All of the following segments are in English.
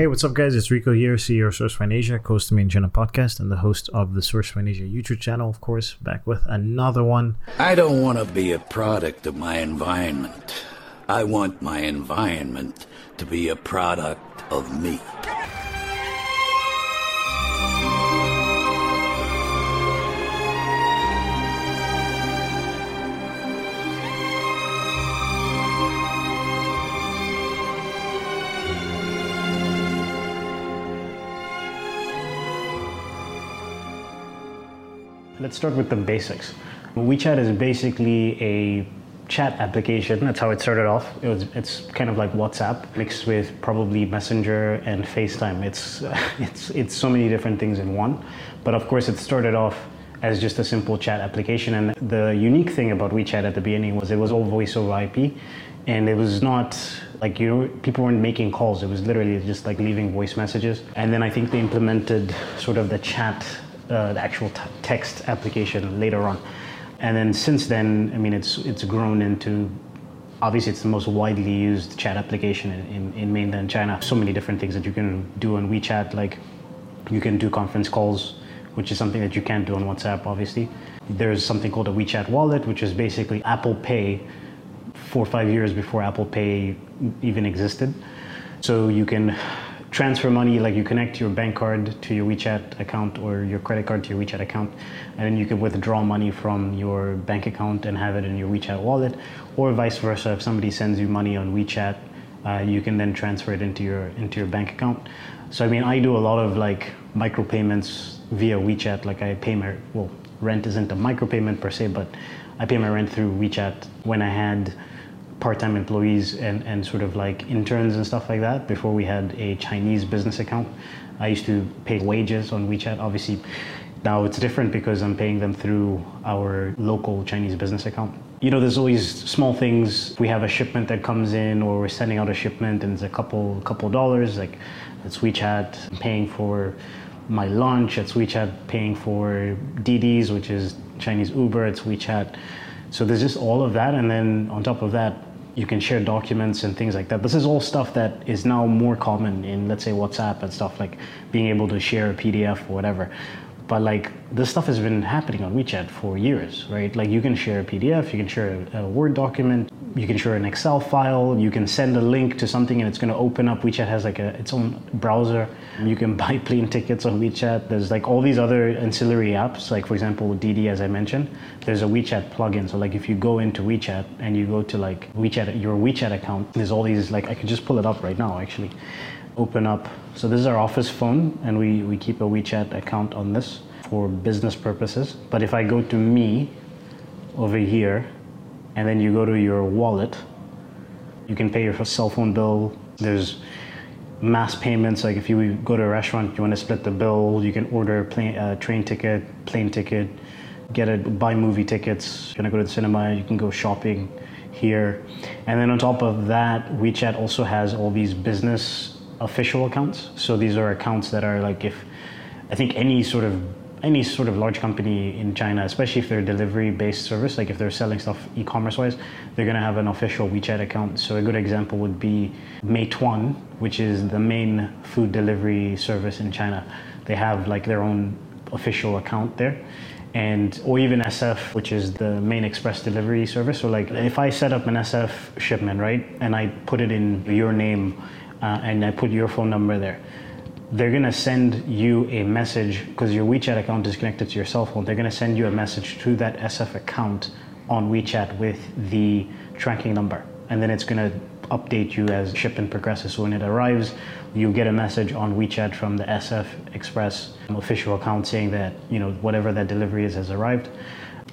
Hey, what's up, guys? It's Rico here, CEO of SourceFind Asia, Coast to Main China podcast, and the host of the SourceFind Asia YouTube channel, of course, back with another one. I don't want to be a product of my environment. I want my environment to be a product of me. Let's start with the basics. WeChat is basically a chat application. That's how it started off. It was, it's kind of like WhatsApp mixed with probably Messenger and FaceTime. It's, it's, it's so many different things in one. But of course, it started off as just a simple chat application. And the unique thing about WeChat at the beginning was it was all voice over IP. And it was not like, you people weren't making calls. It was literally just like leaving voice messages. And then I think they implemented sort of the chat uh, the actual text application later on. And then since then, I mean, it's it's grown into obviously it's the most widely used chat application in, in, in, mainland China. So many different things that you can do on WeChat, like you can do conference calls, which is something that you can't do on WhatsApp, obviously. There's something called a WeChat wallet, which is basically Apple Pay four or five years before Apple Pay even existed. So you can transfer money, like you connect your bank card to your WeChat account or your credit card to your WeChat account, and then you can withdraw money from your bank account and have it in your WeChat wallet, or vice versa. If somebody sends you money on WeChat, uh, you can then transfer it into your into your bank account. So I mean, I do a lot of like micropayments via WeChat. Like I pay my well, rent isn't a micropayment per se, but I pay my rent through WeChat. When I had part-time employees and, and sort of like interns and stuff like that before we had a Chinese business account. I used to pay wages on WeChat. Obviously, now it's different because I'm paying them through our local Chinese business account. You know, there's always small things. We have a shipment that comes in, or we're sending out a shipment, and it's a couple couple dollars. Like, it's WeChat paying for my lunch. It's WeChat paying for DiDis, which is Chinese Uber. It's WeChat. So there's just all of that, and then on top of that, you can share documents and things like that. This is all stuff that is now more common in, let's say, WhatsApp and stuff like being able to share a PDF or whatever. But like this stuff has been happening on WeChat for years, right? Like you can share a PDF, you can share a, a Word document, you can share an Excel file, you can send a link to something and it's going to open up. WeChat has like a, its own browser. You can buy plane tickets on WeChat. There's like all these other ancillary apps, like for example, Didi, as I mentioned. There's a WeChat plugin. So like if you go into WeChat and you go to like WeChat, your WeChat account, there's all these like I could just pull it up right now actually. Open up. So this is our office phone, and we we keep a WeChat account on this for business purposes. But if I go to me over here and then you go to your wallet. You can pay your cell phone bill. There's mass payments. Like if you go to a restaurant, you want to split the bill. You can order a plane, uh, train ticket, plane ticket, get it, buy movie tickets. You're gonna go to the cinema. You can go shopping here, and then on top of that, WeChat also has all these business official accounts. So these are accounts that are like if I think any sort of any sort of large company in China, especially if they're a delivery based service, like if they're selling stuff e commerce wise, they're going to have an official WeChat account. So a good example would be Meituan, which is the main food delivery service in China. They have like their own official account there. And or even SF, which is the main express delivery service. So like if I set up an SF shipment, right, and I put it in your name uh, and I put your phone number there they're going to send you a message because your WeChat account is connected to your cell phone. They're going to send you a message to that SF account on WeChat with the tracking number. And then it's going to update you as shipment progresses. So when it arrives, you get a message on WeChat from the SF Express official account saying that, you know, whatever that delivery is has arrived.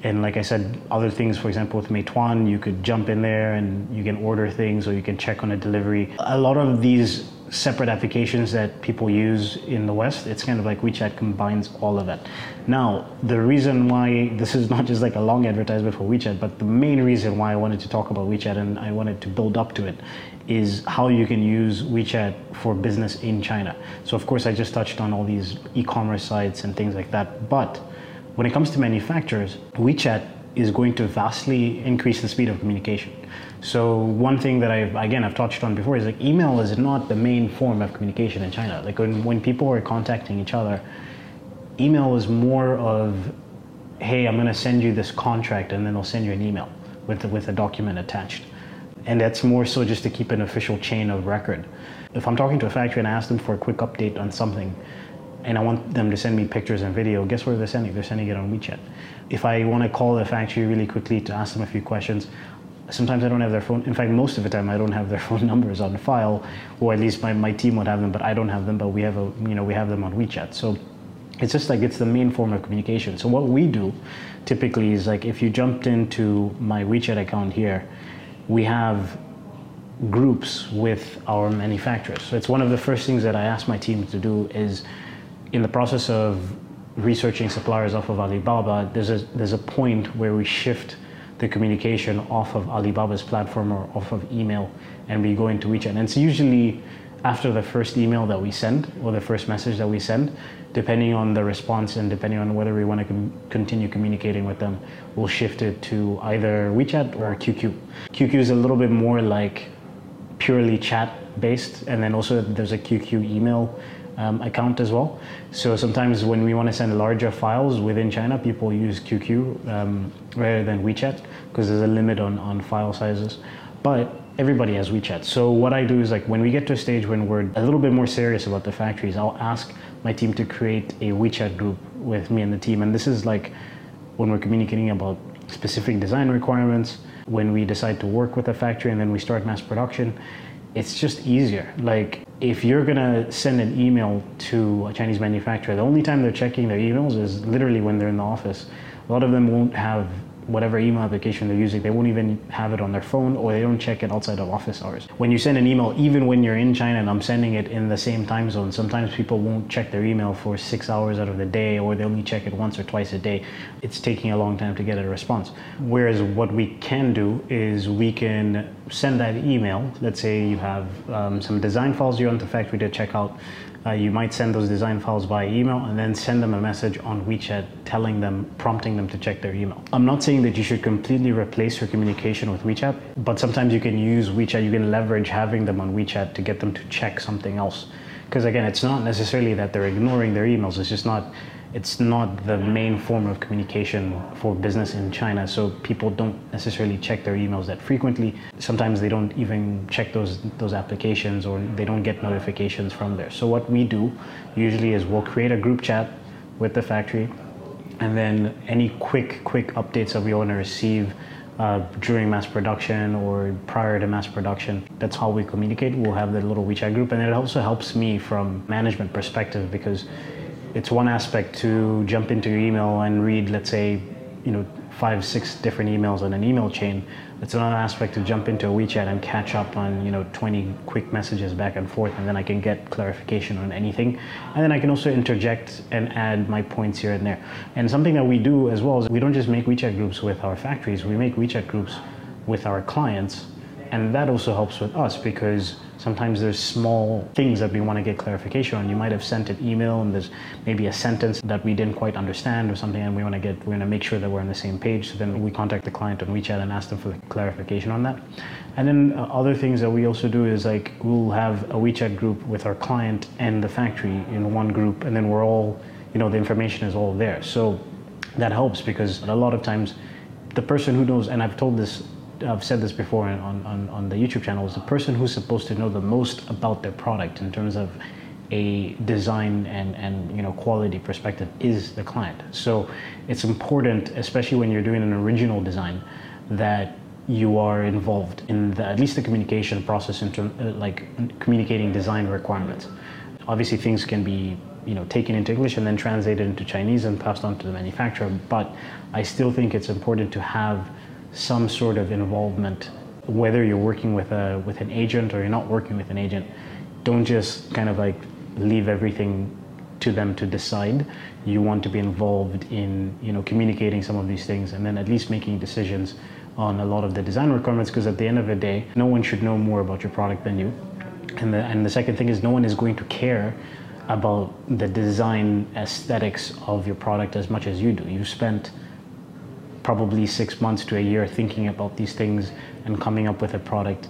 And like I said, other things, for example, with Meituan, you could jump in there and you can order things or you can check on a delivery. A lot of these separate applications that people use in the West, it's kind of like WeChat combines all of that. Now, the reason why this is not just like a long advertisement for WeChat, but the main reason why I wanted to talk about WeChat and I wanted to build up to it is how you can use WeChat for business in China. So, of course, I just touched on all these e commerce sites and things like that, but when it comes to manufacturers, WeChat is going to vastly increase the speed of communication. So one thing that I've again I've touched on before is like email is not the main form of communication in China. Like when, when people are contacting each other, email is more of hey, I'm going to send you this contract and then I'll send you an email with with a document attached. And that's more so just to keep an official chain of record. If I'm talking to a factory and I ask them for a quick update on something, and I want them to send me pictures and video, guess where they're sending? They're sending it on WeChat. If I want to call the factory really quickly to ask them a few questions, sometimes I don't have their phone. In fact, most of the time I don't have their phone numbers on file, or at least my, my team would have them, but I don't have them. But we have a you know we have them on WeChat. So it's just like it's the main form of communication. So what we do typically is like if you jumped into my WeChat account here, we have groups with our manufacturers. So it's one of the first things that I ask my team to do is in the process of researching suppliers off of Alibaba, there's a there's a point where we shift the communication off of Alibaba's platform or off of email and we go into WeChat. And it's usually after the first email that we send or the first message that we send, depending on the response and depending on whether we want to com- continue communicating with them, we'll shift it to either WeChat or QQ. QQ is a little bit more like purely chat based, and then also there's a QQ email um, account as well. So sometimes when we want to send larger files within China, people use QQ um, rather than WeChat because there's a limit on, on file sizes. But everybody has WeChat. So what I do is like when we get to a stage when we're a little bit more serious about the factories, I'll ask my team to create a WeChat group with me and the team. And this is like when we're communicating about specific design requirements, when we decide to work with a factory and then we start mass production, it's just easier. Like if you're gonna send an email to a Chinese manufacturer, the only time they're checking their emails is literally when they're in the office. A lot of them won't have whatever email application they're using, they won't even have it on their phone or they don't check it outside of office hours. When you send an email, even when you're in China and I'm sending it in the same time zone, sometimes people won't check their email for six hours out of the day or they only check it once or twice a day. It's taking a long time to get a response. Whereas what we can do is we can send that email. Let's say you have um, some design files you want the factory to check out uh, you might send those design files by email and then send them a message on WeChat telling them, prompting them to check their email. I'm not saying that you should completely replace your communication with WeChat, but sometimes you can use WeChat, you can leverage having them on WeChat to get them to check something else. Because again, it's not necessarily that they're ignoring their emails, it's just not it's not the main form of communication for business in China. So people don't necessarily check their emails that frequently. Sometimes they don't even check those those applications or they don't get notifications from there. So what we do usually is we'll create a group chat with the factory and then any quick quick updates that we want to receive uh, during mass production or prior to mass production. That's how we communicate. We'll have the little WeChat group, and it also helps me from management perspective because it's one aspect to jump into your email and read, let's say, you know, five, six different emails on an email chain. It's another aspect to jump into a WeChat and catch up on, you know, 20 quick messages back and forth, and then I can get clarification on anything. And then I can also interject and add my points here and there. And something that we do as well is we don't just make WeChat groups with our factories, we make WeChat groups with our clients. And that also helps with us because Sometimes there's small things that we want to get clarification on. You might have sent an email and there's maybe a sentence that we didn't quite understand or something, and we want to get we want to make sure that we're on the same page. So then we contact the client on WeChat and ask them for clarification on that. And then uh, other things that we also do is like we'll have a WeChat group with our client and the factory in one group, and then we're all you know the information is all there. So that helps because a lot of times the person who knows, and I've told this I've said this before on, on, on the YouTube channel, is the person who's supposed to know the most about their product in terms of a design and, and you know quality perspective is the client. So it's important, especially when you're doing an original design, that you are involved in the, at least the communication process in terms uh, like communicating design requirements. Obviously, things can be you know taken into English and then translated into Chinese and passed on to the manufacturer. But I still think it's important to have some sort of involvement, whether you're working with a with an agent or you're not working with an agent. Don't just kind of like leave everything to them to decide. You want to be involved in you know communicating some of these things and then at least making decisions on a lot of the design requirements because at the end of the day, no one should know more about your product than you. And the, and the second thing is no one is going to care about the design aesthetics of your product as much as you do. You spent probably six months to a year thinking about these things and coming up with a product.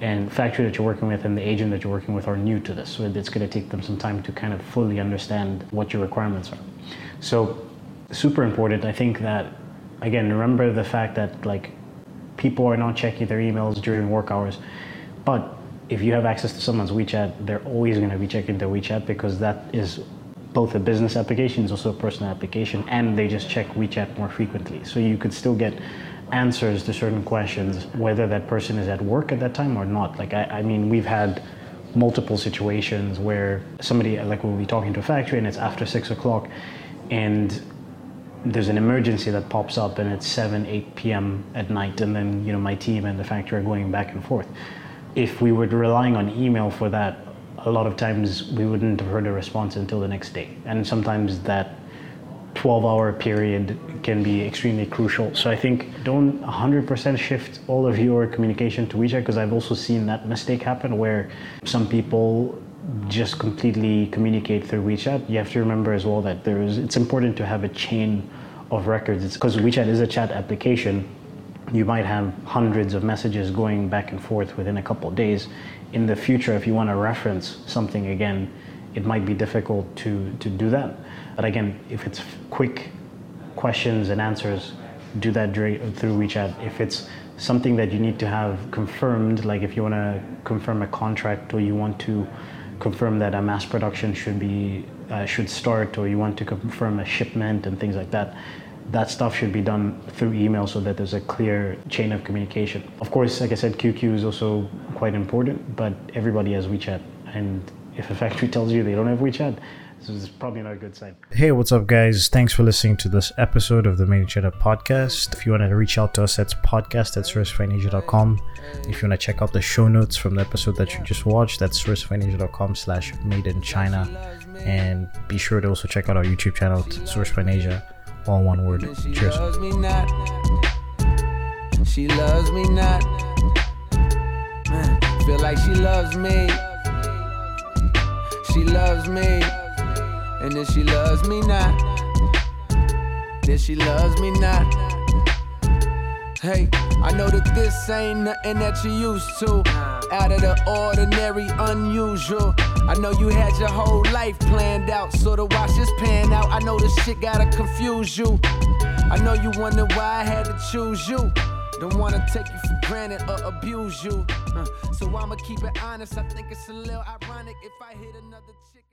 And factory that you're working with and the agent that you're working with are new to this, so it's going to take them some time to kind of fully understand what your requirements are. So, super important. I think that again, remember the fact that like people are not checking their emails during work hours, but if you have access to someone's WeChat, they're always going to be checking their WeChat because that is both a business application, it's also a personal application, and they just check WeChat more frequently. So you could still get answers to certain questions, whether that person is at work at that time or not. Like, I, I mean, we've had multiple situations where somebody, like, we'll be talking to a factory and it's after six o'clock, and there's an emergency that pops up and it's 7 8 p.m at night and then you know my team and the factory are going back and forth if we were relying on email for that a lot of times we wouldn't have heard a response until the next day. And sometimes that 12 hour period can be extremely crucial. So I think don't 100% shift all of your communication to WeChat because I've also seen that mistake happen where some people just completely communicate through WeChat. You have to remember as well that there is it's important to have a chain of records. It's because WeChat is a chat application. You might have hundreds of messages going back and forth within a couple days in the future, if you want to reference something again, it might be difficult to, to do that. But again, if it's quick questions and answers, do that through WeChat. If it's something that you need to have confirmed, like if you want to confirm a contract or you want to confirm that a mass production should be uh, should start, or you want to confirm a shipment and things like that, that stuff should be done through email so that there's a clear chain of communication. Of course, like I said, QQ is also quite important, but everybody has WeChat. And if a factory tells you they don't have WeChat, this is probably not a good sign. Hey, what's up, guys? Thanks for listening to this episode of the Made in China podcast. If you want to reach out to us, that's podcast at sourcefinasia.com. If you want to check out the show notes from the episode that you just watched, that's sourcefinasia.com slash made in China. And be sure to also check out our YouTube channel, Source all one word. She Cheers. Loves me not. She loves me not. Feel like she loves me. She loves me. And then she loves me not. Then she loves me not. Hey, I know that this ain't nothing that you used to. Out of the ordinary, unusual. I know you had your whole life planned out, so to watch this pan out, I know this shit gotta confuse you. I know you wonder why I had to choose you. Don't wanna take you for granted or abuse you. Uh, so I'ma keep it honest. I think it's a little ironic if I hit another chick.